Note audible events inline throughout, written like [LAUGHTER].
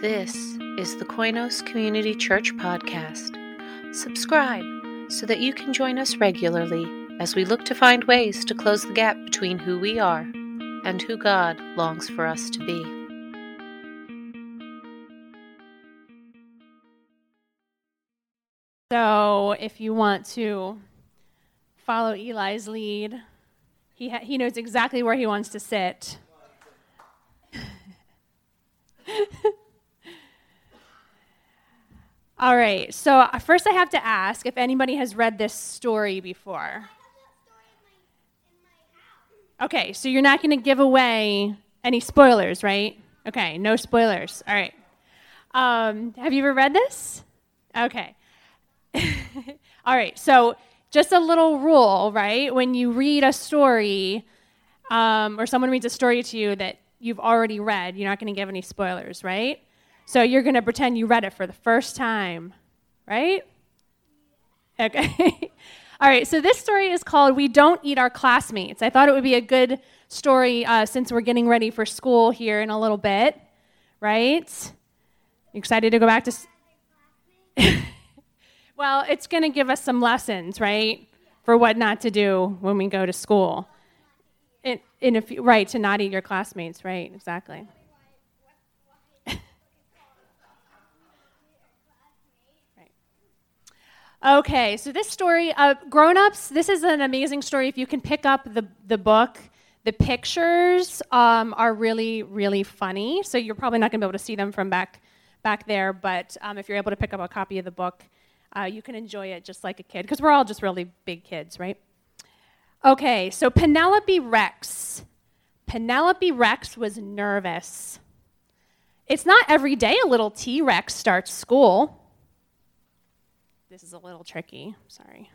This is the Koinos Community Church podcast. Subscribe so that you can join us regularly as we look to find ways to close the gap between who we are and who God longs for us to be. So, if you want to follow Eli's lead, he, ha- he knows exactly where he wants to sit. All right, so uh, first I have to ask if anybody has read this story before. Okay, so you're not going to give away any spoilers, right? Okay, no spoilers. All right. Um, have you ever read this? Okay. [LAUGHS] All right, so just a little rule, right? When you read a story, um, or someone reads a story to you that you've already read, you're not going to give any spoilers, right? So you're going to pretend you read it for the first time, right? Okay. [LAUGHS] All right, so this story is called We Don't Eat Our Classmates. I thought it would be a good story uh, since we're getting ready for school here in a little bit, right? You excited to go back to. S- [LAUGHS] well, it's going to give us some lessons, right, for what not to do when we go to school. In, in a few, right, to not eat your classmates, right, exactly. Okay, so this story, uh, grown ups, this is an amazing story. If you can pick up the, the book, the pictures um, are really, really funny. So you're probably not going to be able to see them from back, back there, but um, if you're able to pick up a copy of the book, uh, you can enjoy it just like a kid, because we're all just really big kids, right? Okay, so Penelope Rex. Penelope Rex was nervous. It's not every day a little T Rex starts school. This is a little tricky, sorry.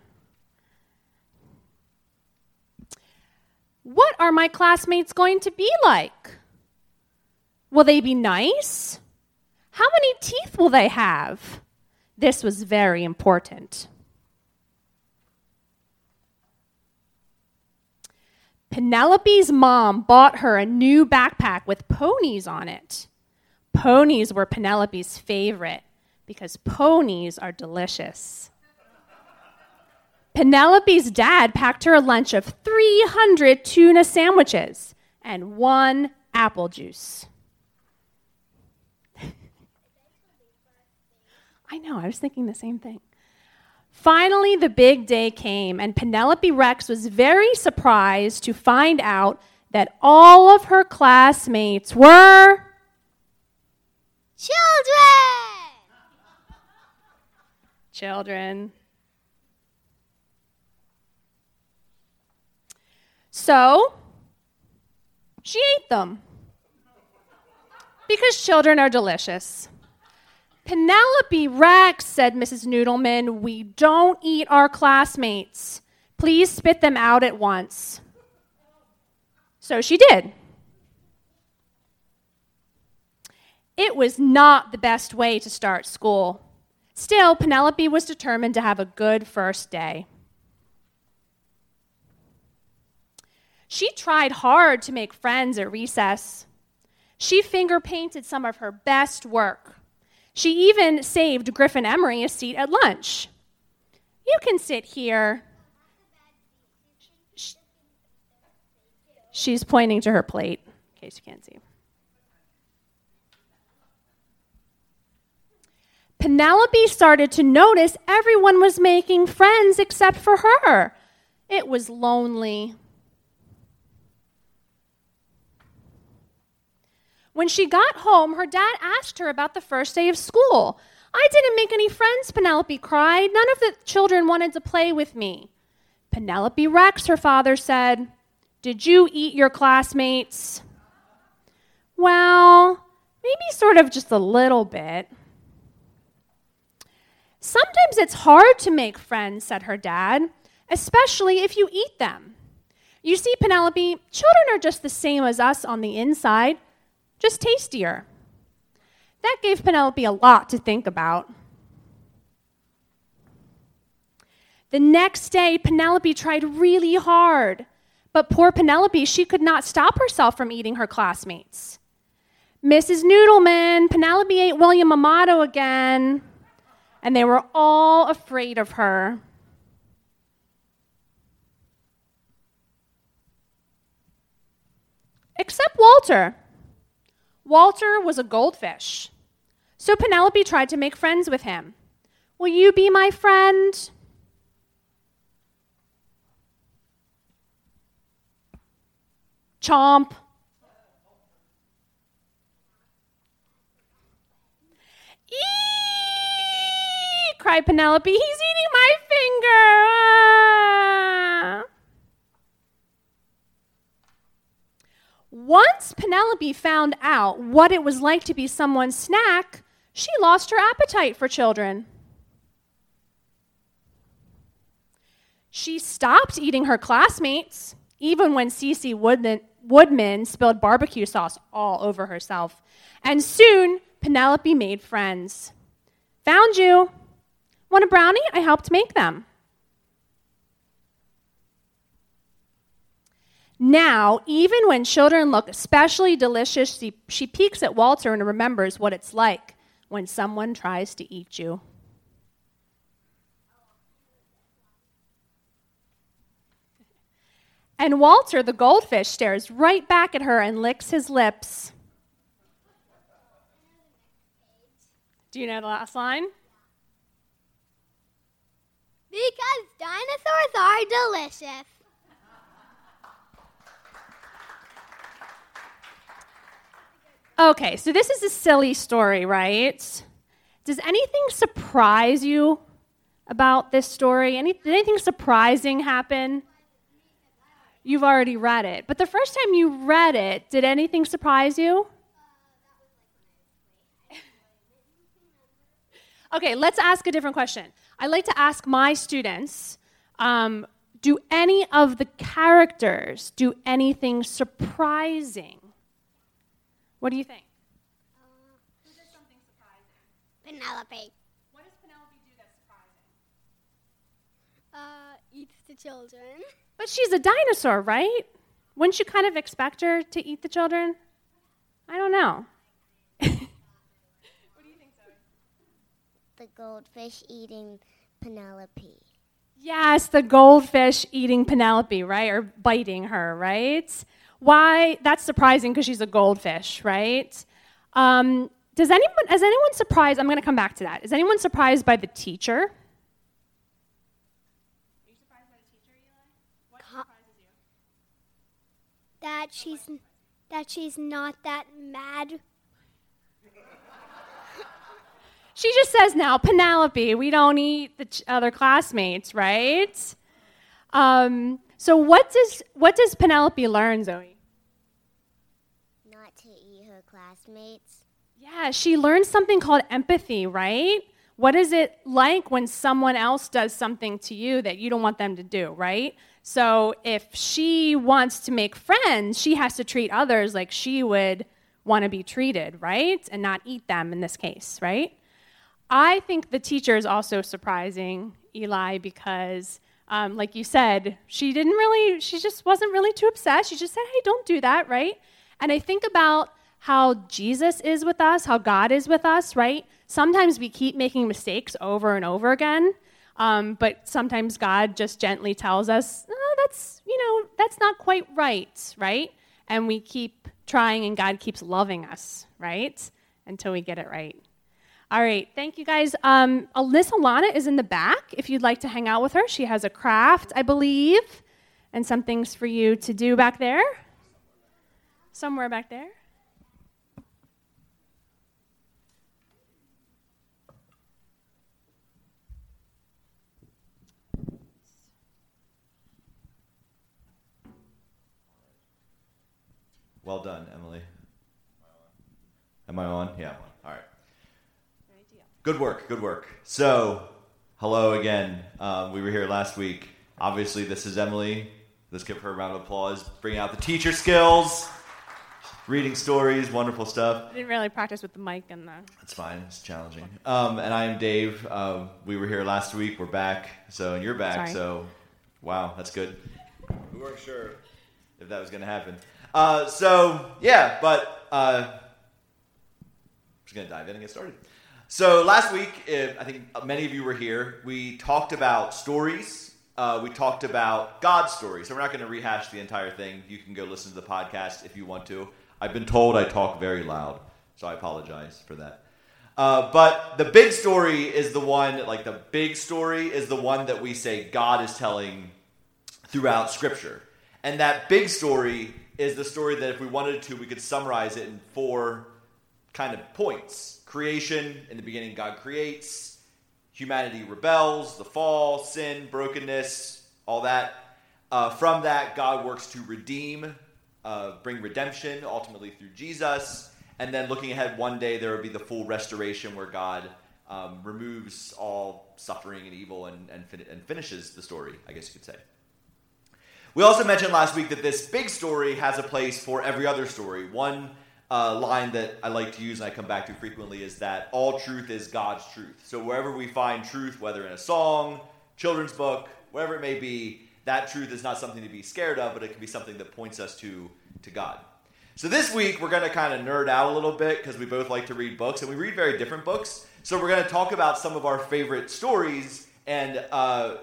What are my classmates going to be like? Will they be nice? How many teeth will they have? This was very important. Penelope's mom bought her a new backpack with ponies on it. Ponies were Penelope's favorite because ponies are delicious. Penelope's dad packed her a lunch of 300 tuna sandwiches and one apple juice. [LAUGHS] I know, I was thinking the same thing. Finally, the big day came, and Penelope Rex was very surprised to find out that all of her classmates were children. Children. So, she ate them because children are delicious. Penelope Rex, said Mrs. Noodleman, we don't eat our classmates. Please spit them out at once. So she did. It was not the best way to start school. Still, Penelope was determined to have a good first day. She tried hard to make friends at recess. She finger painted some of her best work. She even saved Griffin Emery a seat at lunch. You can sit here. She's pointing to her plate, in case you can't see. Penelope started to notice everyone was making friends except for her. It was lonely. When she got home, her dad asked her about the first day of school. I didn't make any friends, Penelope cried. None of the children wanted to play with me. Penelope Rex, her father said, Did you eat your classmates? Well, maybe sort of just a little bit. Sometimes it's hard to make friends, said her dad, especially if you eat them. You see, Penelope, children are just the same as us on the inside just tastier. That gave Penelope a lot to think about. The next day, Penelope tried really hard, but poor Penelope, she could not stop herself from eating her classmates. Mrs. Noodleman, Penelope ate William Amato again, and they were all afraid of her. Except Walter. Walter was a goldfish. So Penelope tried to make friends with him. Will you be my friend? Chomp. Cried Penelope. He's eating my finger. Ah. Once Penelope found out what it was like to be someone's snack, she lost her appetite for children. She stopped eating her classmates, even when Cece Woodman, Woodman spilled barbecue sauce all over herself. And soon, Penelope made friends. Found you. Want a brownie? I helped make them. Now, even when children look especially delicious, she, she peeks at Walter and remembers what it's like when someone tries to eat you. And Walter, the goldfish, stares right back at her and licks his lips. Do you know the last line? Because dinosaurs are delicious. Okay, so this is a silly story, right? Does anything surprise you about this story? Any, did anything surprising happen? You've already read it. But the first time you read it, did anything surprise you? Okay, let's ask a different question. I like to ask my students um, do any of the characters do anything surprising? What do you think? Who did something surprising? Penelope. What does Penelope do that's surprising? Uh, eats the children. But she's a dinosaur, right? Wouldn't you kind of expect her to eat the children? I don't know. what do you think, Zoe? The goldfish eating Penelope. Yes, the goldfish eating Penelope, right? Or biting her, right? Why? That's surprising because she's a goldfish, right? Um, does anyone, is anyone surprised? I'm going to come back to that. Is anyone surprised by the teacher? Are you surprised by the teacher, Eli? What Co- surprises you? That she's that she's not that mad. She just says now, Penelope, we don't eat the ch- other classmates, right? Um, so what does what does Penelope learn, Zoe? Not to eat her classmates. Yeah, she learns something called empathy, right? What is it like when someone else does something to you that you don't want them to do, right? So if she wants to make friends, she has to treat others like she would want to be treated, right? And not eat them in this case, right? I think the teacher is also surprising, Eli, because, um, like you said, she didn't really, she just wasn't really too upset. She just said, hey, don't do that, right? And I think about how Jesus is with us, how God is with us, right? Sometimes we keep making mistakes over and over again, um, but sometimes God just gently tells us, oh, that's, you know, that's not quite right, right? And we keep trying, and God keeps loving us, right? Until we get it right. All right, thank you guys. Um, Miss Alana is in the back if you'd like to hang out with her. She has a craft, I believe, and some things for you to do back there. Somewhere back there. Well done, Emily. Am I on? Yeah, I'm on. All right. Good work. Good work. So, hello again. Um, we were here last week. Obviously, this is Emily. Let's give her a round of applause. Bringing out the teacher skills, reading stories, wonderful stuff. I didn't really practice with the mic and the. That's fine. It's challenging. Um, and I am Dave. Um, we were here last week. We're back. So, and you're back. Sorry. So, wow, that's good. We weren't sure if that was going to happen. Uh, so, yeah, but uh, just going to dive in and get started. So last week, I think many of you were here. We talked about stories. Uh, we talked about God's story. So we're not going to rehash the entire thing. You can go listen to the podcast if you want to. I've been told I talk very loud, so I apologize for that. Uh, but the big story is the one, like the big story is the one that we say God is telling throughout Scripture. And that big story is the story that if we wanted to, we could summarize it in four kind of points. Creation, in the beginning, God creates. Humanity rebels, the fall, sin, brokenness, all that. Uh, from that, God works to redeem, uh, bring redemption, ultimately through Jesus. And then looking ahead, one day there will be the full restoration where God um, removes all suffering and evil and, and, fin- and finishes the story, I guess you could say. We also mentioned last week that this big story has a place for every other story. One uh, line that I like to use and I come back to frequently is that all truth is God's truth. So wherever we find truth, whether in a song, children's book, wherever it may be, that truth is not something to be scared of, but it can be something that points us to, to God. So this week we're going to kind of nerd out a little bit because we both like to read books and we read very different books. So we're going to talk about some of our favorite stories, and uh,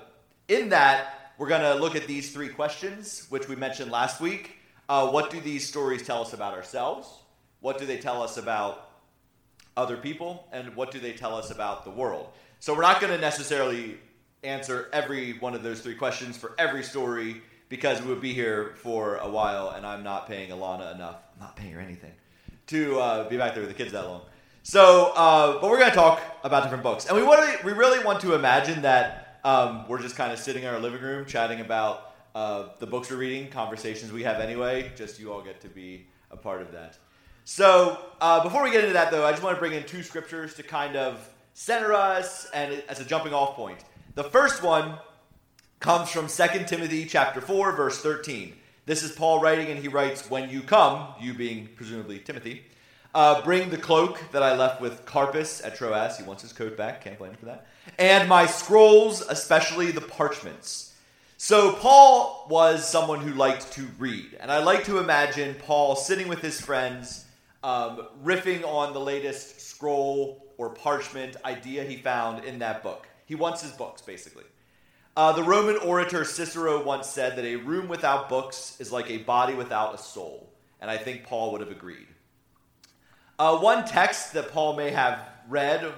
in that we're going to look at these three questions, which we mentioned last week. Uh, what do these stories tell us about ourselves? What do they tell us about other people? And what do they tell us about the world? So we're not going to necessarily answer every one of those three questions for every story because we would be here for a while, and I'm not paying Alana enough. I'm not paying her anything to uh, be back there with the kids that long. So, uh, but we're going to talk about different books, and we really, we really want to imagine that um, we're just kind of sitting in our living room chatting about uh, the books we're reading, conversations we have anyway. Just you all get to be a part of that. So, uh, before we get into that, though, I just want to bring in two scriptures to kind of center us and as a jumping off point. The first one comes from 2 Timothy chapter 4 verse 13. This is Paul writing and he writes, "When you come, you being presumably Timothy, uh, bring the cloak that I left with Carpus at Troas. He wants his coat back. Can't blame him for that. And my scrolls, especially the parchments." So Paul was someone who liked to read, and I like to imagine Paul sitting with his friends, um, riffing on the latest scroll or parchment idea he found in that book. He wants his books, basically. Uh, the Roman orator Cicero once said that a room without books is like a body without a soul, and I think Paul would have agreed. Uh, one text that Paul may have read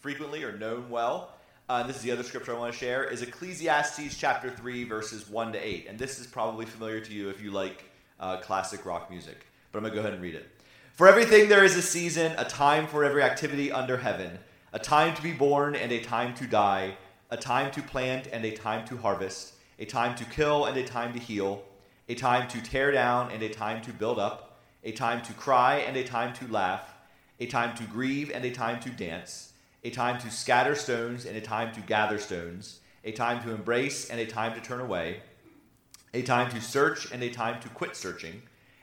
frequently or known well, uh, and this is the other scripture I want to share, is Ecclesiastes chapter 3, verses 1 to 8. And this is probably familiar to you if you like uh, classic rock music, but I'm going to go ahead and read it. For everything there is a season, a time for every activity under heaven, a time to be born and a time to die a time to plant and a time to harvest, a time to kill and a time to heal, a time to tear down and a time to build up, a time to cry and a time to laugh, a time to grieve and a time to dance, a time to scatter stones and a time to gather stones, a time to embrace and a time to turn away, a time to search and a time to quit searching,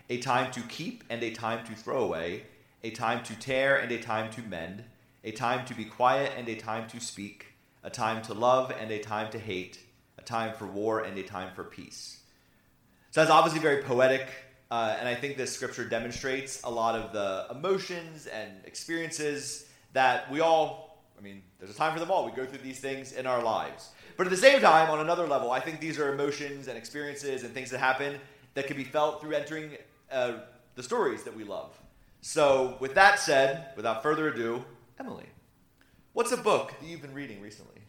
a time to keep and a time to throw away, a time to tear and a time to mend, a time to be quiet and a time to speak a time to love and a time to hate, a time for war and a time for peace. So that's obviously very poetic, uh, and I think this scripture demonstrates a lot of the emotions and experiences that we all, I mean, there's a time for them all. We go through these things in our lives. But at the same time, on another level, I think these are emotions and experiences and things that happen that can be felt through entering uh, the stories that we love. So, with that said, without further ado, Emily. What's a book that you've been reading recently?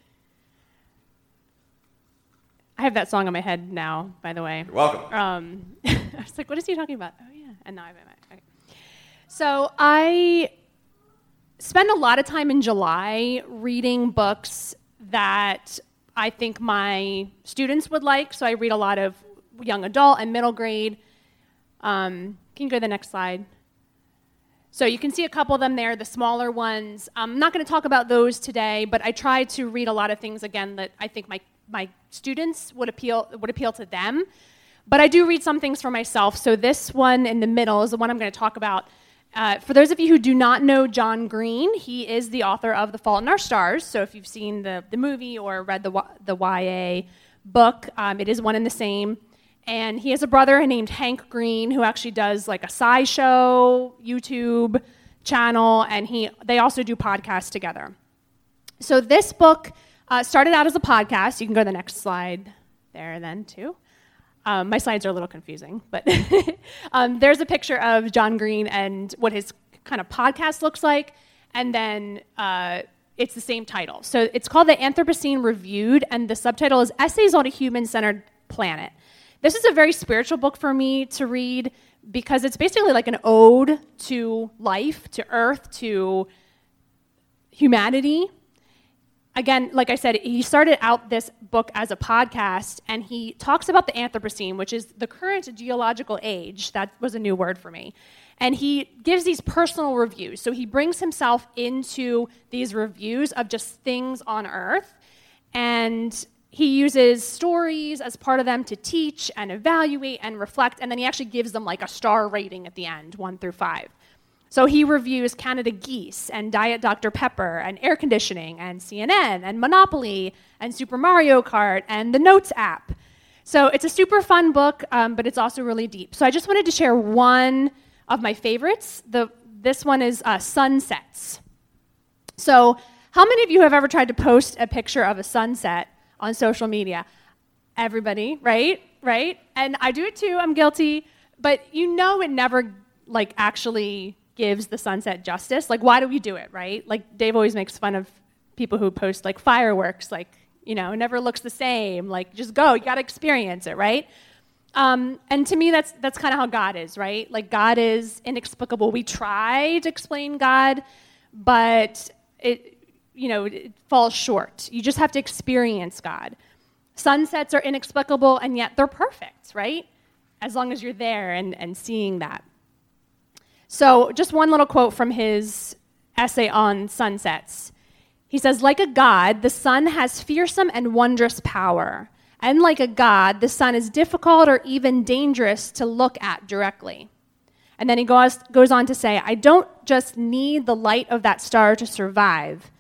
I have that song in my head now, by the way. You're welcome. Um, [LAUGHS] I was like, what is he talking about? Oh, yeah. And now I have it. Okay. So I spend a lot of time in July reading books that I think my students would like. So I read a lot of young adult and middle grade. Um, can you go to the next slide? So you can see a couple of them there, the smaller ones. I'm not going to talk about those today, but I try to read a lot of things again that I think my, my students would appeal would appeal to them. But I do read some things for myself. So this one in the middle is the one I'm going to talk about. Uh, for those of you who do not know John Green, he is the author of The Fault in Our Stars. So if you've seen the, the movie or read the, the YA book, um, it is one and the same. And he has a brother named Hank Green who actually does like a SciShow, YouTube, channel, and he they also do podcasts together. So this book uh, started out as a podcast. You can go to the next slide there, then too. Um, my slides are a little confusing, but [LAUGHS] um, there's a picture of John Green and what his kind of podcast looks like, and then uh, it's the same title. So it's called The Anthropocene Reviewed, and the subtitle is Essays on a Human Centered Planet. This is a very spiritual book for me to read because it's basically like an ode to life, to earth, to humanity. Again, like I said, he started out this book as a podcast and he talks about the Anthropocene, which is the current geological age. That was a new word for me. And he gives these personal reviews. So he brings himself into these reviews of just things on earth. And he uses stories as part of them to teach and evaluate and reflect, and then he actually gives them like a star rating at the end, one through five. So he reviews Canada Geese and Diet Dr. Pepper and air conditioning and CNN and Monopoly and Super Mario Kart and the Notes app. So it's a super fun book, um, but it's also really deep. So I just wanted to share one of my favorites. The, this one is uh, Sunsets. So, how many of you have ever tried to post a picture of a sunset on social media. Everybody, right? Right? And I do it too. I'm guilty. But you know it never like actually gives the sunset justice. Like why do we do it, right? Like Dave always makes fun of people who post like fireworks like, you know, it never looks the same. Like just go, you got to experience it, right? Um, and to me, that's that's kind of how God is, right? Like God is inexplicable. We try to explain God, but it you know, it falls short. You just have to experience God. Sunsets are inexplicable, and yet they're perfect, right? As long as you're there and, and seeing that. So, just one little quote from his essay on sunsets. He says, Like a god, the sun has fearsome and wondrous power. And like a god, the sun is difficult or even dangerous to look at directly. And then he goes, goes on to say, I don't just need the light of that star to survive.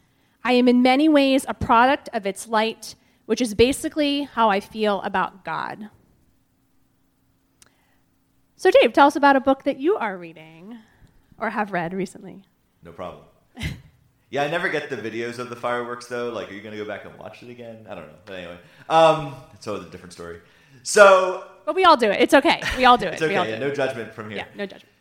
I am in many ways a product of its light, which is basically how I feel about God. So, Dave, tell us about a book that you are reading or have read recently. No problem. [LAUGHS] yeah, I never get the videos of the fireworks though. Like, are you going to go back and watch it again? I don't know. But anyway, um, it's a different story. So, but we all do it. It's okay. We all do it. it's okay. Yeah, no judgment from here. Yeah, no judgment.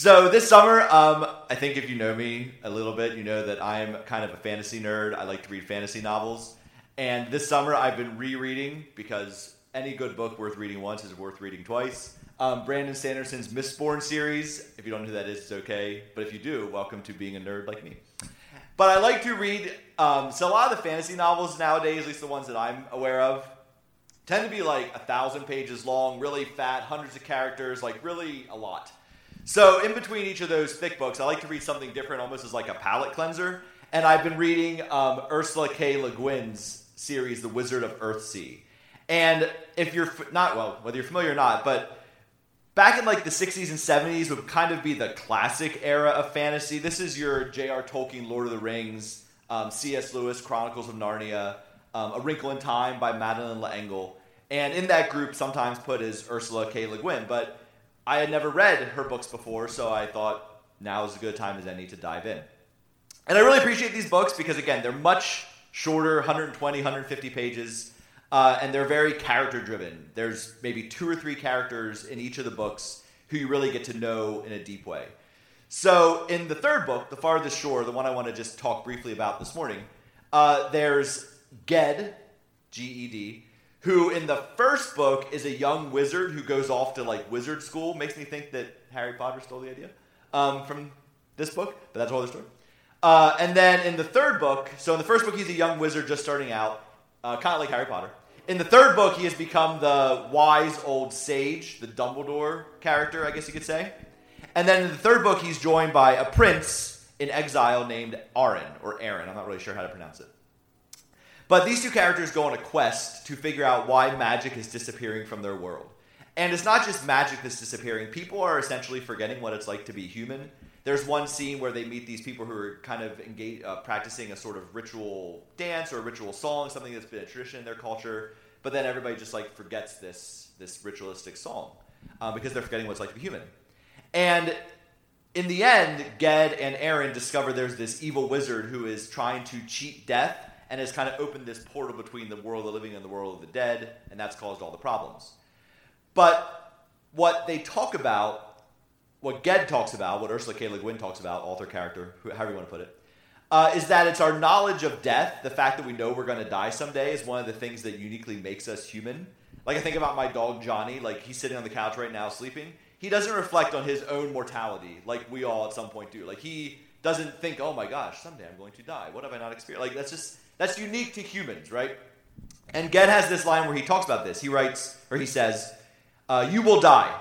So this summer, um, I think if you know me a little bit, you know that I'm kind of a fantasy nerd. I like to read fantasy novels, and this summer I've been rereading because any good book worth reading once is worth reading twice. Um, Brandon Sanderson's Mistborn series. If you don't know who that is, it's okay. But if you do, welcome to being a nerd like me. But I like to read. Um, so a lot of the fantasy novels nowadays, at least the ones that I'm aware of, tend to be like a thousand pages long, really fat, hundreds of characters, like really a lot. So, in between each of those thick books, I like to read something different, almost as like a palate cleanser. And I've been reading um, Ursula K. Le Guin's series, The Wizard of Earthsea. And if you're f- not, well, whether you're familiar or not, but back in like the 60s and 70s would kind of be the classic era of fantasy. This is your J.R. Tolkien, Lord of the Rings, um, C.S. Lewis, Chronicles of Narnia, um, A Wrinkle in Time by Madeleine L'Engle. And in that group, sometimes put as Ursula K. Le Guin. But I had never read her books before, so I thought now is a good time as any to dive in. And I really appreciate these books because, again, they're much shorter 120, 150 pages, uh, and they're very character driven. There's maybe two or three characters in each of the books who you really get to know in a deep way. So, in the third book, The Farthest Shore, the one I want to just talk briefly about this morning, uh, there's Ged, G E D, who in the first book is a young wizard who goes off to like wizard school. Makes me think that Harry Potter stole the idea um, from this book, but that's all the story. Uh, and then in the third book, so in the first book he's a young wizard just starting out, uh, kind of like Harry Potter. In the third book, he has become the wise old sage, the Dumbledore character, I guess you could say. And then in the third book, he's joined by a prince in exile named Arren, or Aaron. I'm not really sure how to pronounce it. But these two characters go on a quest to figure out why magic is disappearing from their world. And it's not just magic that's disappearing. People are essentially forgetting what it's like to be human. There's one scene where they meet these people who are kind of engage, uh, practicing a sort of ritual dance or a ritual song, something that's been a tradition in their culture. But then everybody just like forgets this this ritualistic song uh, because they're forgetting what it's like to be human. And in the end, Ged and Aaron discover there's this evil wizard who is trying to cheat death and has kind of opened this portal between the world of the living and the world of the dead, and that's caused all the problems. But what they talk about, what Ged talks about, what Ursula K. Le Guin talks about, author character, however you want to put it, uh, is that it's our knowledge of death, the fact that we know we're going to die someday, is one of the things that uniquely makes us human. Like I think about my dog Johnny, like he's sitting on the couch right now sleeping. He doesn't reflect on his own mortality like we all at some point do. Like he doesn't think, "Oh my gosh, someday I'm going to die. What have I not experienced?" Like that's just that's unique to humans, right? And Ged has this line where he talks about this. He writes, or he says, uh, "You will die.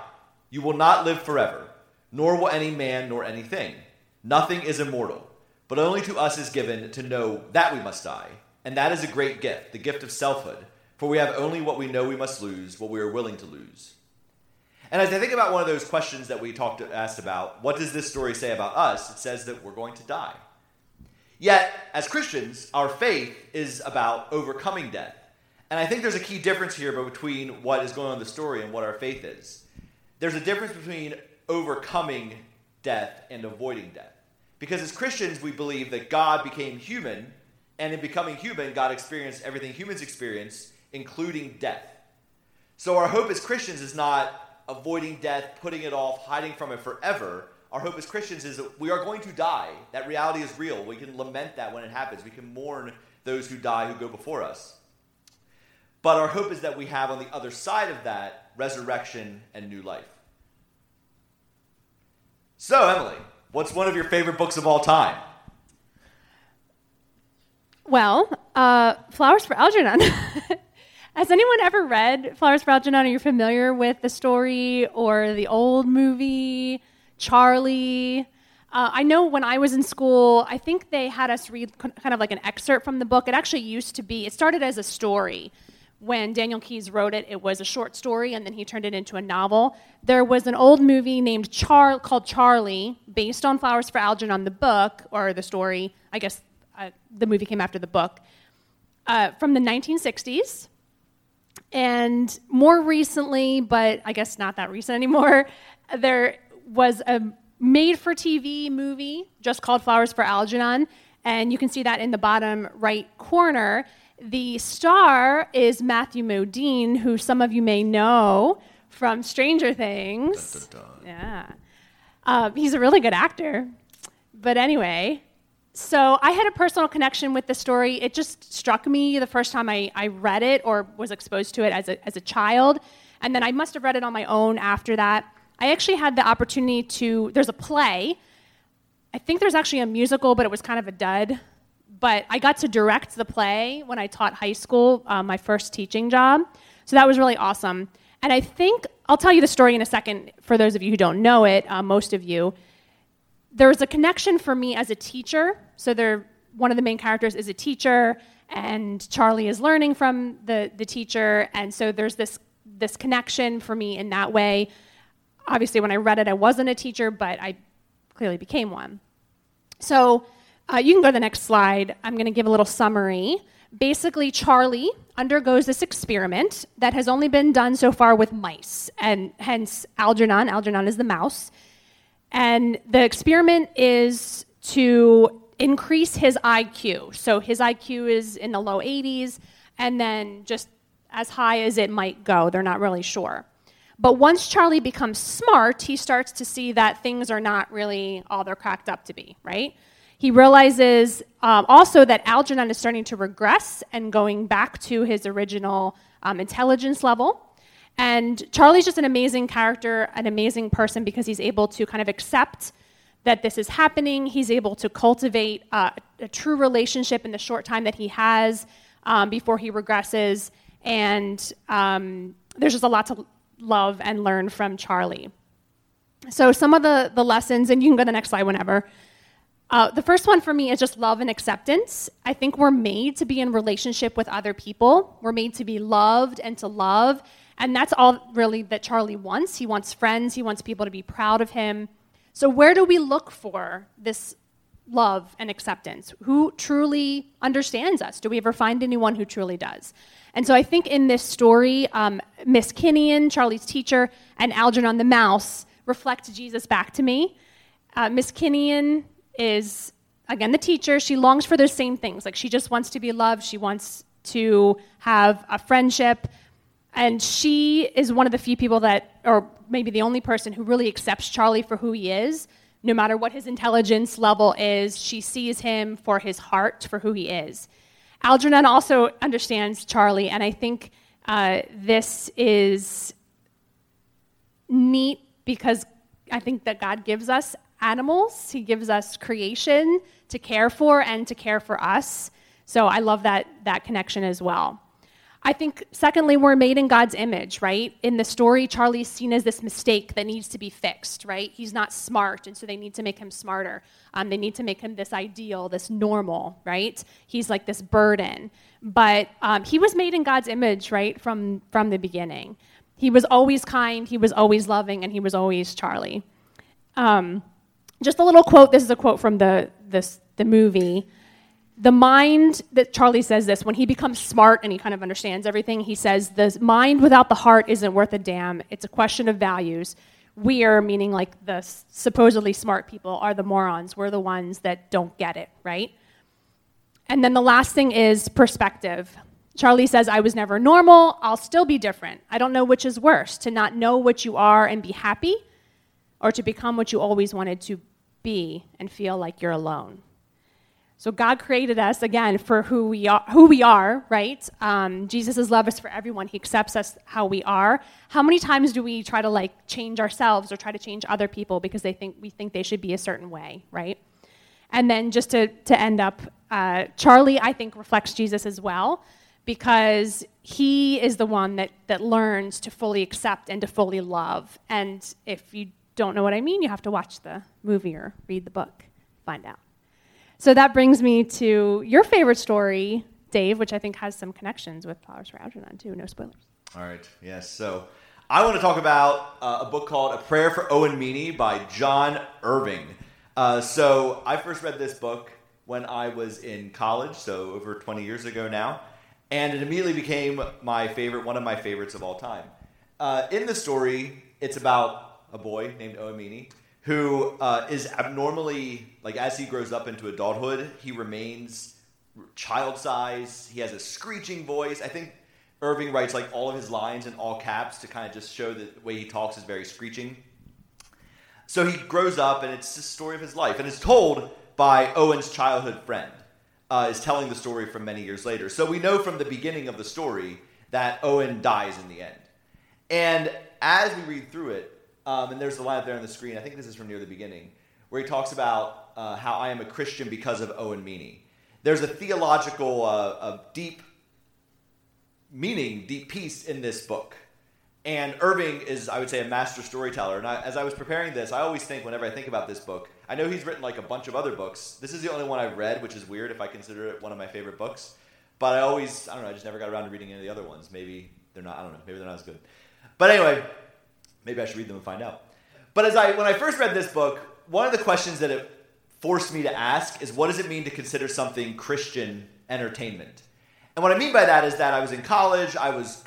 You will not live forever, nor will any man nor anything. Nothing is immortal." But only to us is given to know that we must die. And that is a great gift, the gift of selfhood. For we have only what we know we must lose, what we are willing to lose. And as I think about one of those questions that we talked asked about, what does this story say about us? It says that we're going to die. Yet, as Christians, our faith is about overcoming death. And I think there's a key difference here between what is going on in the story and what our faith is. There's a difference between overcoming death and avoiding death. Because as Christians, we believe that God became human, and in becoming human, God experienced everything humans experience, including death. So our hope as Christians is not avoiding death, putting it off, hiding from it forever. Our hope as Christians is that we are going to die. That reality is real. We can lament that when it happens. We can mourn those who die who go before us. But our hope is that we have on the other side of that resurrection and new life. So, Emily, What's one of your favorite books of all time? Well, uh, Flowers for Algernon. [LAUGHS] Has anyone ever read Flowers for Algernon? Are you familiar with the story or the old movie, Charly? Uh, I know when I was in school, I think they had us read kind of like an excerpt from the book. It actually used to be, it started as a story when Daniel Keyes wrote it, it was a short story, and then he turned it into a novel. There was an old movie named Char called Charly, based on Flowers for Algernon, the book or the story. I guess uh, the movie came after the book uh, from the 1960s. And more recently, but I guess not that recent anymore, [LAUGHS] there was a made-for-TV movie just called Flowers for Algernon, and you can see that in the bottom right corner. The star is Matthew Modine, who some of you may know from Stranger Things. Dun, dun, dun. Yeah. Uh, he's a really good actor. But anyway, so I had a personal connection with the story. It just struck me the first time I, I read it or was exposed to it as a, as a child. And then I must have read it on my own after that. I actually had the opportunity to, there's a play. I think there's actually a musical, but it was kind of a dud but I got to direct the play when I taught high school, uh, my first teaching job. So that was really awesome. And I think I'll tell you the story in a second for those of you who don't know it, uh, most of you. There's a connection for me as a teacher. So there, one of the main characters is a teacher, and Charlie is learning from the, the teacher. And so there's this, this connection for me in that way. Obviously, when I read it, I wasn't a teacher, but I clearly became one. So uh, you can go to the next slide. I'm going to give a little summary. Basically, Charlie undergoes this experiment that has only been done so far with mice, and hence Algernon. Algernon is the mouse. And the experiment is to increase his IQ. So his IQ is in the low 80s, and then just as high as it might go. They're not really sure. But once Charlie becomes smart, he starts to see that things are not really all they're cracked up to be, right? He realizes um, also that Algernon is starting to regress and going back to his original um, intelligence level. And Charlie's just an amazing character, an amazing person because he's able to kind of accept that this is happening. He's able to cultivate uh, a true relationship in the short time that he has um, before he regresses. And um, there's just a lot to love and learn from Charlie. So, some of the, the lessons, and you can go to the next slide whenever. Uh, the first one for me is just love and acceptance. I think we're made to be in relationship with other people. We're made to be loved and to love. And that's all really that Charlie wants. He wants friends, he wants people to be proud of him. So, where do we look for this love and acceptance? Who truly understands us? Do we ever find anyone who truly does? And so, I think in this story, um, Miss Kinnian, Charlie's teacher, and Algernon the mouse reflect Jesus back to me. Uh, Miss Kinnian is, again, the teacher. She longs for those same things. Like, she just wants to be loved, she wants to have a friendship. And she is one of the few people that, or maybe the only person who really accepts Charlie for who he is. No matter what his intelligence level is, she sees him for his heart, for who he is. Algernon also understands Charlie, and I think uh, this is neat because I think that God gives us animals, He gives us creation to care for and to care for us. So I love that, that connection as well. I think, secondly, we're made in God's image, right? In the story, Charlie's seen as this mistake that needs to be fixed, right? He's not smart, and so they need to make him smarter. Um, they need to make him this ideal, this normal, right? He's like this burden. But um, he was made in God's image, right, from, from the beginning. He was always kind, he was always loving, and he was always Charlie. Um, just a little quote this is a quote from the, this, the movie the mind that Charlie says this when he becomes smart and he kind of understands everything, he says, The mind without the heart isn't worth a damn. It's a question of values. We are, meaning like the supposedly smart people, are the morons. We're the ones that don't get it, right? And then the last thing is perspective. Charlie says, I was never normal. I'll still be different. I don't know which is worse to not know what you are and be happy, or to become what you always wanted to be and feel like you're alone. So God created us again for who we are, who we are right? Um, Jesus' love is for everyone. He accepts us how we are. How many times do we try to like change ourselves or try to change other people because they think we think they should be a certain way, right? And then just to to end up, uh, Charlie I think reflects Jesus as well because he is the one that that learns to fully accept and to fully love. And if you don't know what I mean, you have to watch the movie or read the book, find out. So that brings me to your favorite story, Dave, which I think has some connections with Flowers for Algernon, too. No spoilers. All right. Yes. So I want to talk about uh, a book called A Prayer for Owen Meany by John Irving. Uh, so I first read this book when I was in college, so over 20 years ago now, and it immediately became my favorite, one of my favorites of all time. Uh, in the story, it's about a boy named Owen Meany who uh, is abnormally like as he grows up into adulthood, he remains child size. He has a screeching voice. I think Irving writes like all of his lines in all caps to kind of just show that the way he talks is very screeching. So he grows up, and it's the story of his life, and it's told by Owen's childhood friend. Uh, is telling the story from many years later. So we know from the beginning of the story that Owen dies in the end. And as we read through it, um, and there's the line up there on the screen. I think this is from near the beginning, where he talks about uh, how I am a Christian because of Owen Meany. There's a theological, uh, deep meaning, deep piece in this book. And Irving is, I would say, a master storyteller. And I, as I was preparing this, I always think, whenever I think about this book, I know he's written like a bunch of other books. This is the only one I've read, which is weird if I consider it one of my favorite books. But I always, I don't know, I just never got around to reading any of the other ones. Maybe they're not, I don't know, maybe they're not as good. But anyway, Maybe I should read them and find out. But as I, when I first read this book, one of the questions that it forced me to ask is what does it mean to consider something Christian entertainment? And what I mean by that is that I was in college, I was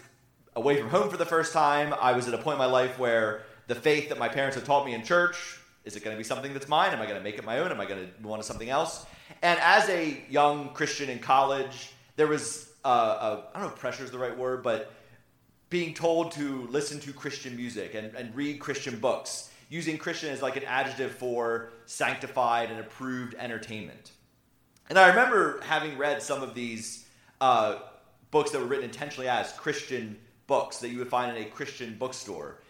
away from home for the first time, I was at a point in my life where the faith that my parents had taught me in church is it going to be something that's mine? Am I going to make it my own? Am I going to move on to something else? And as a young Christian in college, there was, uh, a, I don't know if pressure is the right word, but being told to listen to Christian music and, and read Christian books, using Christian as like an adjective for sanctified and approved entertainment. And I remember having read some of these uh, books that were written intentionally as Christian books that you would find in a Christian bookstore.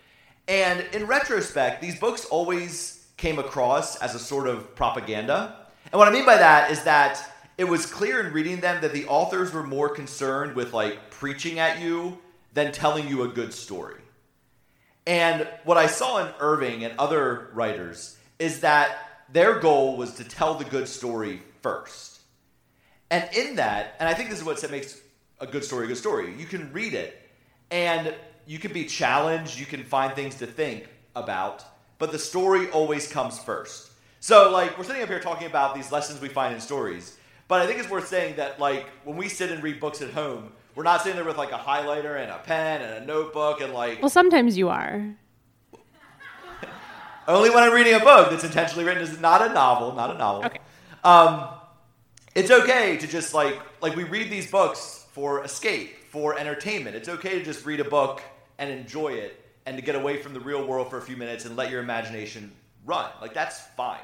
And in retrospect, these books always came across as a sort of propaganda. And what I mean by that is that it was clear in reading them that the authors were more concerned with like preaching at you than telling you a good story. And what I saw in Irving and other writers is that their goal was to tell the good story first. And in that, and I think this is what makes a good story a good story, you can read it and you can be challenged, you can find things to think about, but the story always comes first. So, like, we're sitting up here talking about these lessons we find in stories, but I think it's worth saying that, like, when we sit and read books at home, we're not sitting there with like a highlighter and a pen and a notebook and like. Well, sometimes you are. [LAUGHS] Only when I'm reading a book that's intentionally written. Is not a novel, not a novel. Okay. Um, it's okay to just like like we read these books for escape, for entertainment. It's okay to just read a book and enjoy it and to get away from the real world for a few minutes and let your imagination run. Like that's fine.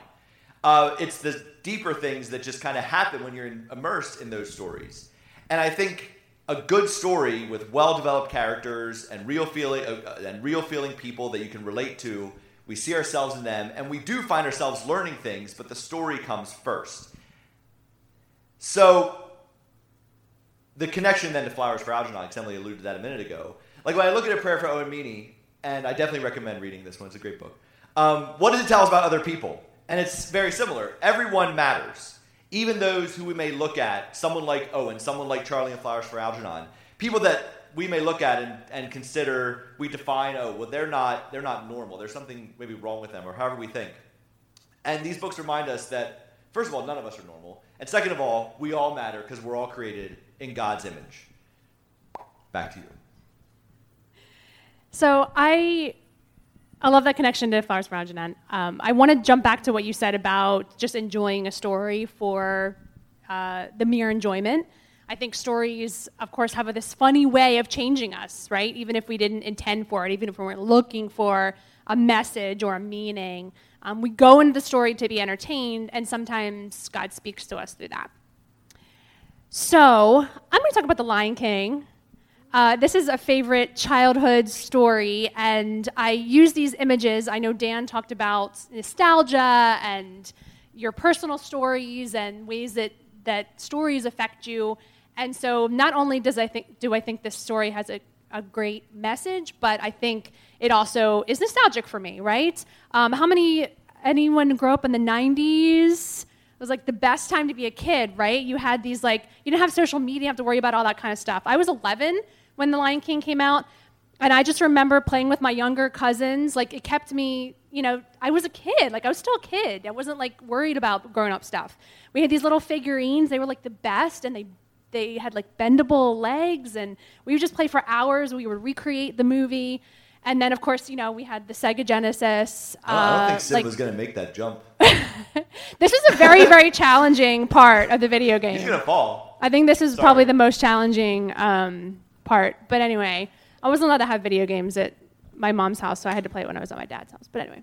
Uh, it's the deeper things that just kind of happen when you're immersed in those stories. And I think a good story with well-developed characters and real feeling uh, and real feeling people that you can relate to, we see ourselves in them, and we do find ourselves learning things. But the story comes first. So the connection then to Flowers for Algernon, because Emily alluded to that a minute ago. Like when I look at a prayer for Owen Meany, and I definitely recommend reading this one. It's a great book. Um, what does it tell us about other people? And it's very similar. Everyone matters. Even those who we may look at, someone like Owen, someone like Charlie and Flowers for Algernon, people that we may look at and, and consider, we define, oh, well, they're not, they're not normal. There's something maybe wrong with them, or however we think. And these books remind us that, first of all, none of us are normal. And second of all, we all matter because we're all created in God's image. Back to you. So I, I love that connection to for Algernon. Um, I want to jump back to what you said about just enjoying a story for uh, the mere enjoyment. I think stories, of course, have this funny way of changing us, right? Even if we didn't intend for it, even if we weren't looking for a message or a meaning. Um, we go into the story to be entertained, and sometimes God speaks to us through that. So, I'm going to talk about The Lion King. Uh, this is a favorite childhood story, and I use these images. I know Dan talked about nostalgia and your personal stories and ways that, that stories affect you. And so, not only does I think, do I think this story has a, a great message, but I think it also is nostalgic for me, right? Um, how many, anyone grew up in the 90s? It was like the best time to be a kid, right? You had these like, you didn't have social media, you have to worry about all that kind of stuff. I was 11 when The Lion King came out, and I just remember playing with my younger cousins. Like, it kept me, you know, I was a kid. Like, I was still a kid. I wasn't like worried about grown up stuff. We had these little figurines, they were like the best, and they they had like bendable legs, and we would just play for hours. We would recreate the movie. And then, of course, you know, we had the Sega Genesis. I don't, I don't uh, think Sid like- was going to make that jump. [LAUGHS] this is a very, very challenging part of the video game. He's going to fall. I think this is Sorry. probably the most challenging um, part. But anyway, I wasn't allowed to have video games at my mom's house, so I had to play it when I was at my dad's house. But anyway,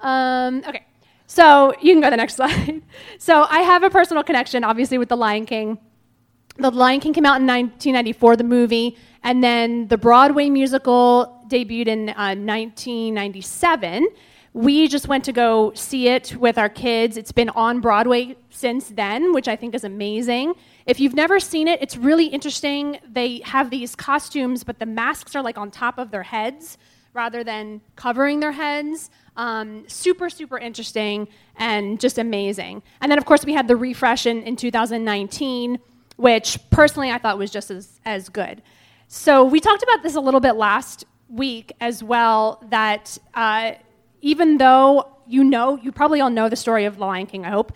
um, okay. So you can go to the next [LAUGHS] slide. so I have a personal connection, obviously, with The Lion King. The Lion King came out in 1994, the movie, and then the Broadway musical debuted in uh, 1997. We just went to go see it with our kids. It's been on Broadway since then, which I think is amazing. If you've never seen it, it's really interesting. They have these costumes, but the masks are like on top of their heads rather than covering their heads. Um, super, super interesting and just amazing. And then, of course, we had the refresh in, in 2019, which personally I thought was just as, as good. So, we talked about this a little bit last week as well that uh, even though you know, you probably all know the story of The Lion King, I hope.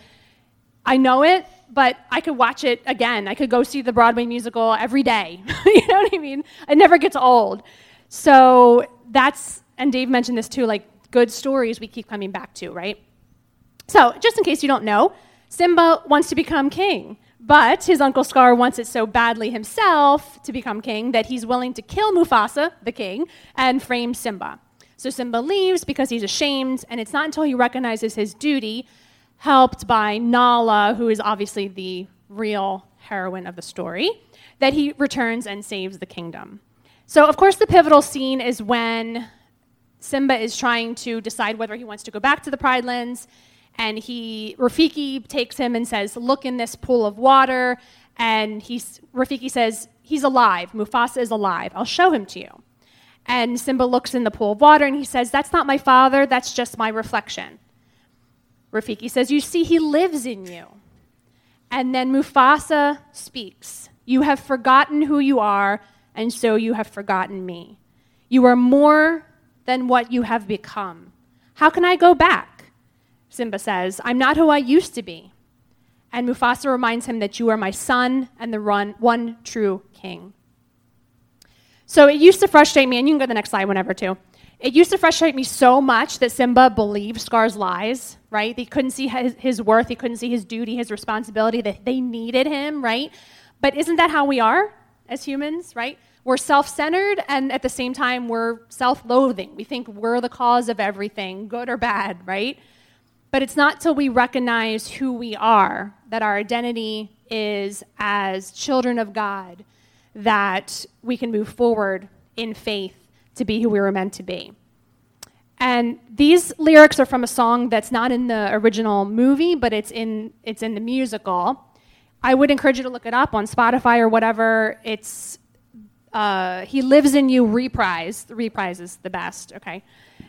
I know it, but I could watch it again. I could go see the Broadway musical every day. [LAUGHS] you know what I mean? It never gets old. So that's, and Dave mentioned this too, like good stories we keep coming back to, right? So, just in case you don't know, Simba wants to become king, but his uncle Scar wants it so badly himself to become king that he's willing to kill Mufasa, the king, and frame Simba. So Simba leaves because he's ashamed, and it's not until he recognizes his duty, helped by Nala, who is obviously the real heroine of the story, that he returns and saves the kingdom. So, of course, the pivotal scene is when Simba is trying to decide whether he wants to go back to the Pride Lands, and he Rafiki takes him and says, "Look in this pool of water." And he's, Rafiki says, "He's alive. Mufasa is alive. I'll show him to you." And Simba looks in the pool of water and he says, "That's not my father. That's just my reflection." Rafiki says, "You see, he lives in you." And then Mufasa speaks, "You have forgotten who you are, and so you have forgotten me. You are more than what you have become. How can I go back? Simba says, I'm not who I used to be. And Mufasa reminds him that you are my son and the run, one true king. So it used to frustrate me, and you can go to the next slide whenever too. It used to frustrate me so much that Simba believed Scar's lies, right? They couldn't see his, his worth, he couldn't see his duty, his responsibility, that they needed him, right? But isn't that how we are as humans, right? We're self centered and at the same time we're self loathing. We think we're the cause of everything, good or bad, right? But it's not till we recognize who we are, that our identity is as children of God, that we can move forward in faith to be who we were meant to be. And these lyrics are from a song that's not in the original movie, but it's in, it's in the musical. I would encourage you to look it up on Spotify or whatever. It's uh, He Lives in You reprise. The reprise is the best, okay?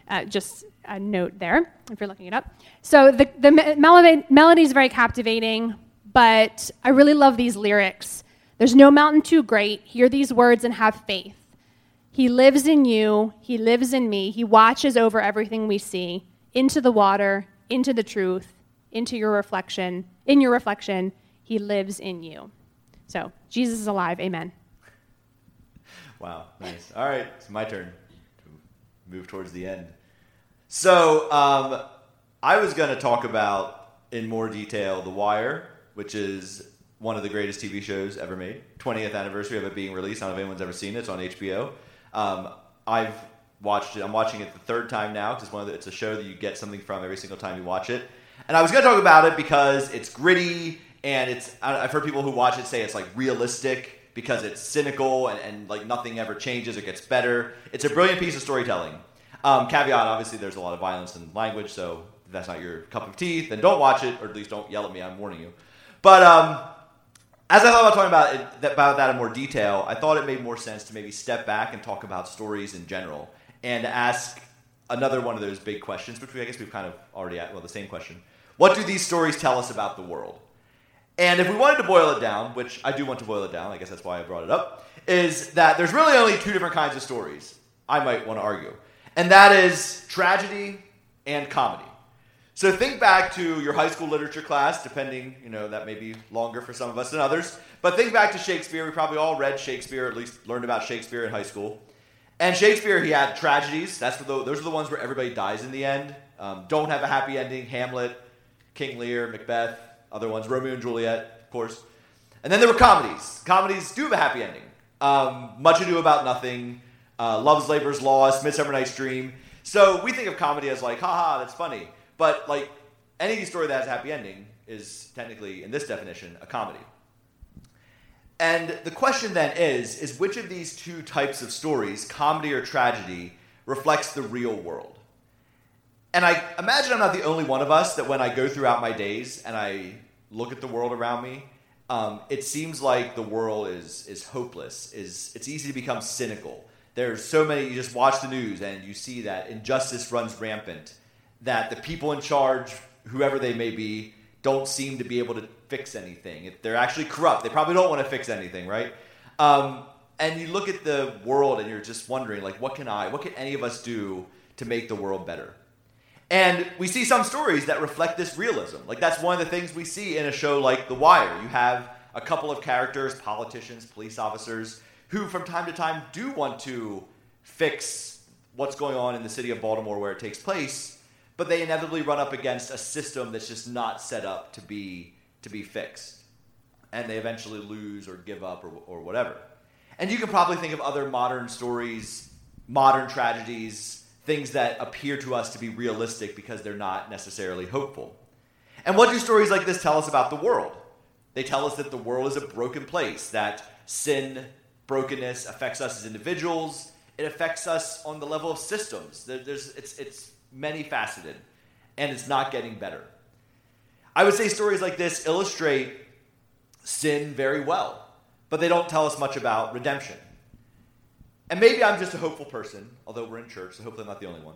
Uh, just a note there if you're looking it up. So the, the melody, melody is very captivating, but I really love these lyrics. There's no mountain too great. Hear these words and have faith. He lives in you, He lives in me. He watches over everything we see into the water, into the truth, into your reflection. In your reflection, He lives in you. So, Jesus is alive. Amen. Wow, nice. All right, it's my turn to move towards the end. So, um, I was going to talk about in more detail The Wire, which is one of the greatest TV shows ever made. 20th anniversary of it being released. I don't know if anyone's ever seen it. It's on HBO. Um, I've watched it. I'm watching it the third time now because it's one of the, it's a show that you get something from every single time you watch it. And I was going to talk about it because it's gritty and it's. I've heard people who watch it say it's like realistic because it's cynical and, and like nothing ever changes or gets better. It's a brilliant piece of storytelling. Um, caveat: obviously, there's a lot of violence and language, so if that's not your cup of tea, then don't watch it, or at least don't yell at me. I'm warning you. But um, as I thought about talking about it, about that in more detail, I thought it made more sense to maybe step back and talk about stories in general and ask another one of those big questions, which we, I guess we've kind of already asked, well, the same question. What do these stories tell us about the world? And if we wanted to boil it down, which I do want to boil it down, I guess that's why I brought it up, is that there's really only two different kinds of stories, I might want to argue. And that is tragedy and comedy. So think back to your high school literature class, depending, you know, that may be longer for some of us than others. But think back to Shakespeare. We probably all read Shakespeare, at least learned about Shakespeare in high school. And Shakespeare, he had tragedies. That's the, those are the ones where everybody dies in the end. Um, don't have a happy ending. Hamlet, King Lear, Macbeth, other ones, Romeo and Juliet, of course. And then there were comedies. Comedies do have a happy ending. Um, Much Ado About Nothing, uh, Love's Labor's Lost, Midsummer Night's Dream. So we think of comedy as like, haha, that's funny. But like any story that has a happy ending is technically, in this definition, a comedy. And the question then is, is which of these two types of stories, comedy or tragedy, reflects the real world? And I imagine I'm not the only one of us that when I go throughout my days and I look at the world around me, um, it seems like the world is is hopeless. Is it's easy to become cynical. There's so many. You just watch the news and you see that injustice runs rampant that the people in charge, whoever they may be, don't seem to be able to fix anything. If they're actually corrupt, they probably don't want to fix anything, right? Um, and you look at the world and you're just wondering, like, what can I, what can any of us do to make the world better? And we see some stories that reflect this realism. Like, that's one of the things we see in a show like The Wire. You have a couple of characters, politicians, police officers, who from time to time do want to fix what's going on in the city of Baltimore where it takes place but they inevitably run up against a system that's just not set up to be to be fixed, and they eventually lose or give up or, or whatever. And you can probably think of other modern stories, modern tragedies, things that appear to us to be realistic because they're not necessarily hopeful. And what do stories like this tell us about the world? They tell us that the world is a broken place, that sin, brokenness affects us as individuals. It affects us on the level of systems. There's, it's, it's many faceted, and it's not getting better. I would say stories like this illustrate sin very well, but they don't tell us much about redemption. And maybe I'm just a hopeful person, although we're in church, so hopefully I'm not the only one.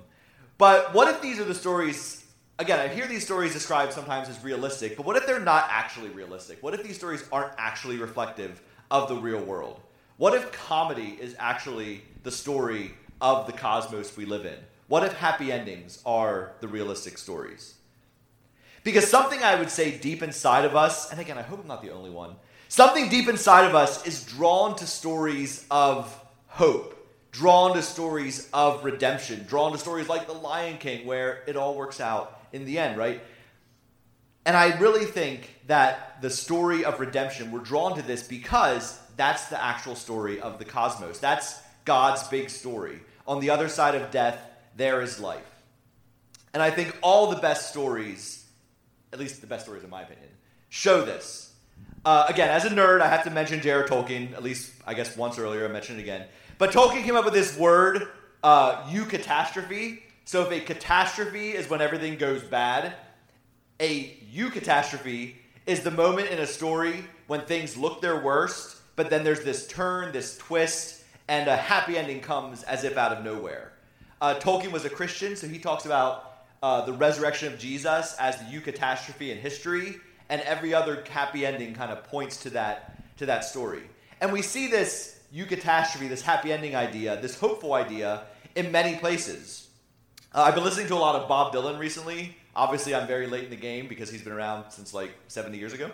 But what if these are the stories? Again, I hear these stories described sometimes as realistic, but what if they're not actually realistic? What if these stories aren't actually reflective of the real world? What if comedy is actually the story of the cosmos we live in? What if happy endings are the realistic stories? Because something I would say deep inside of us, and again, I hope I'm not the only one, something deep inside of us is drawn to stories of hope, drawn to stories of redemption, drawn to stories like The Lion King, where it all works out in the end, right? And I really think that the story of redemption, we're drawn to this because that's the actual story of the cosmos. That's God's big story. On the other side of death, there is life. And I think all the best stories, at least the best stories in my opinion, show this. Uh, again, as a nerd, I have to mention J.R. Tolkien, at least I guess once earlier, I mentioned it again. But Tolkien came up with this word, uh, eucatastrophe. So if a catastrophe is when everything goes bad, a eucatastrophe is the moment in a story when things look their worst, but then there's this turn, this twist, and a happy ending comes as if out of nowhere. Uh, Tolkien was a Christian, so he talks about uh, the resurrection of Jesus as the eucatastrophe in history, and every other happy ending kind of points to that to that story. And we see this eucatastrophe, this happy ending idea, this hopeful idea, in many places. Uh, I've been listening to a lot of Bob Dylan recently. Obviously, I'm very late in the game because he's been around since like 70 years ago.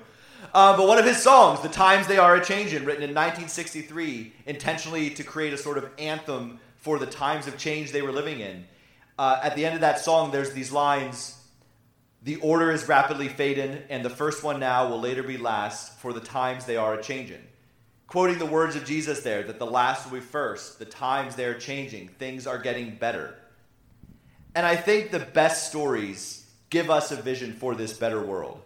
Uh, but one of his songs, The Times They Are a Changin', written in 1963, intentionally to create a sort of anthem for the times of change they were living in. Uh, at the end of that song, there's these lines The order is rapidly fading, and the first one now will later be last, for the times they are a changin'. Quoting the words of Jesus there, that the last will be first, the times they are changing, things are getting better. And I think the best stories give us a vision for this better world.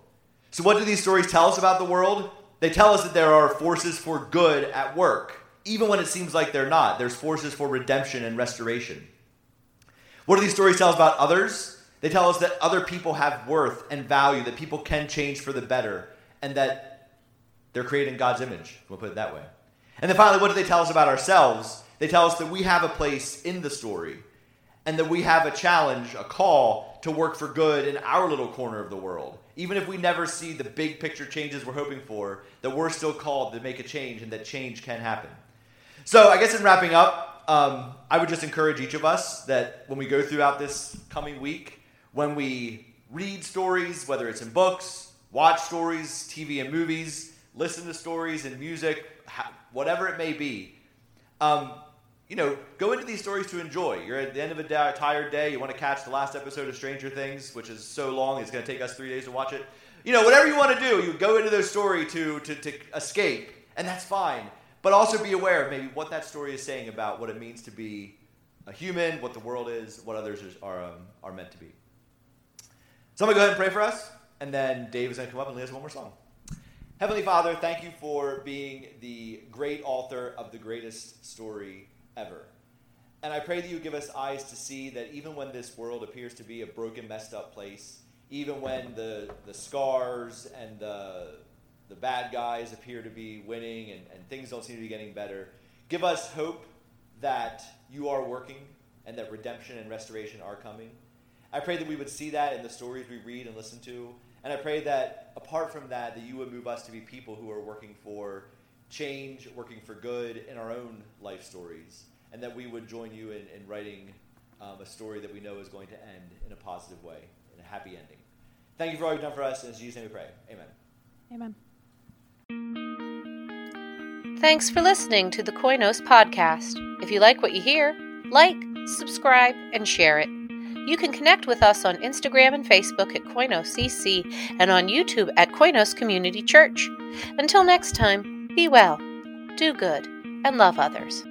So, what do these stories tell us about the world? They tell us that there are forces for good at work, even when it seems like they're not. There's forces for redemption and restoration. What do these stories tell us about others? They tell us that other people have worth and value, that people can change for the better, and that they're created in God's image. We'll put it that way. And then finally, what do they tell us about ourselves? They tell us that we have a place in the story and that we have a challenge, a call to work for good in our little corner of the world. Even if we never see the big picture changes we're hoping for, that we're still called to make a change and that change can happen. So, I guess in wrapping up, um, I would just encourage each of us that when we go throughout this coming week, when we read stories, whether it's in books, watch stories, TV and movies, listen to stories and music, whatever it may be, um, you know, go into these stories to enjoy. You're at the end of a day, tired day. You want to catch the last episode of Stranger Things, which is so long, it's going to take us three days to watch it. You know, whatever you want to do, you go into their story to, to, to escape, and that's fine. But also be aware of maybe what that story is saying about what it means to be a human, what the world is, what others are, um, are meant to be. So I'm going to go ahead and pray for us, and then Dave is going to come up and lead us one more song. Heavenly Father, thank you for being the great author of the greatest story ever. And I pray that you give us eyes to see that even when this world appears to be a broken, messed up place, even when the, the scars and the, the bad guys appear to be winning and, and things don't seem to be getting better, give us hope that you are working and that redemption and restoration are coming. I pray that we would see that in the stories we read and listen to. And I pray that apart from that, that you would move us to be people who are working for change, working for good in our own life stories, and that we would join you in, in writing um, a story that we know is going to end in a positive way, in a happy ending. Thank you for all you've done for us, and in Jesus' name we pray. Amen. Amen. Thanks for listening to the Koinos podcast. If you like what you hear, like, subscribe, and share it. You can connect with us on Instagram and Facebook at Koinos CC and on YouTube at Koinos Community Church. Until next time, be well, do good, and love others.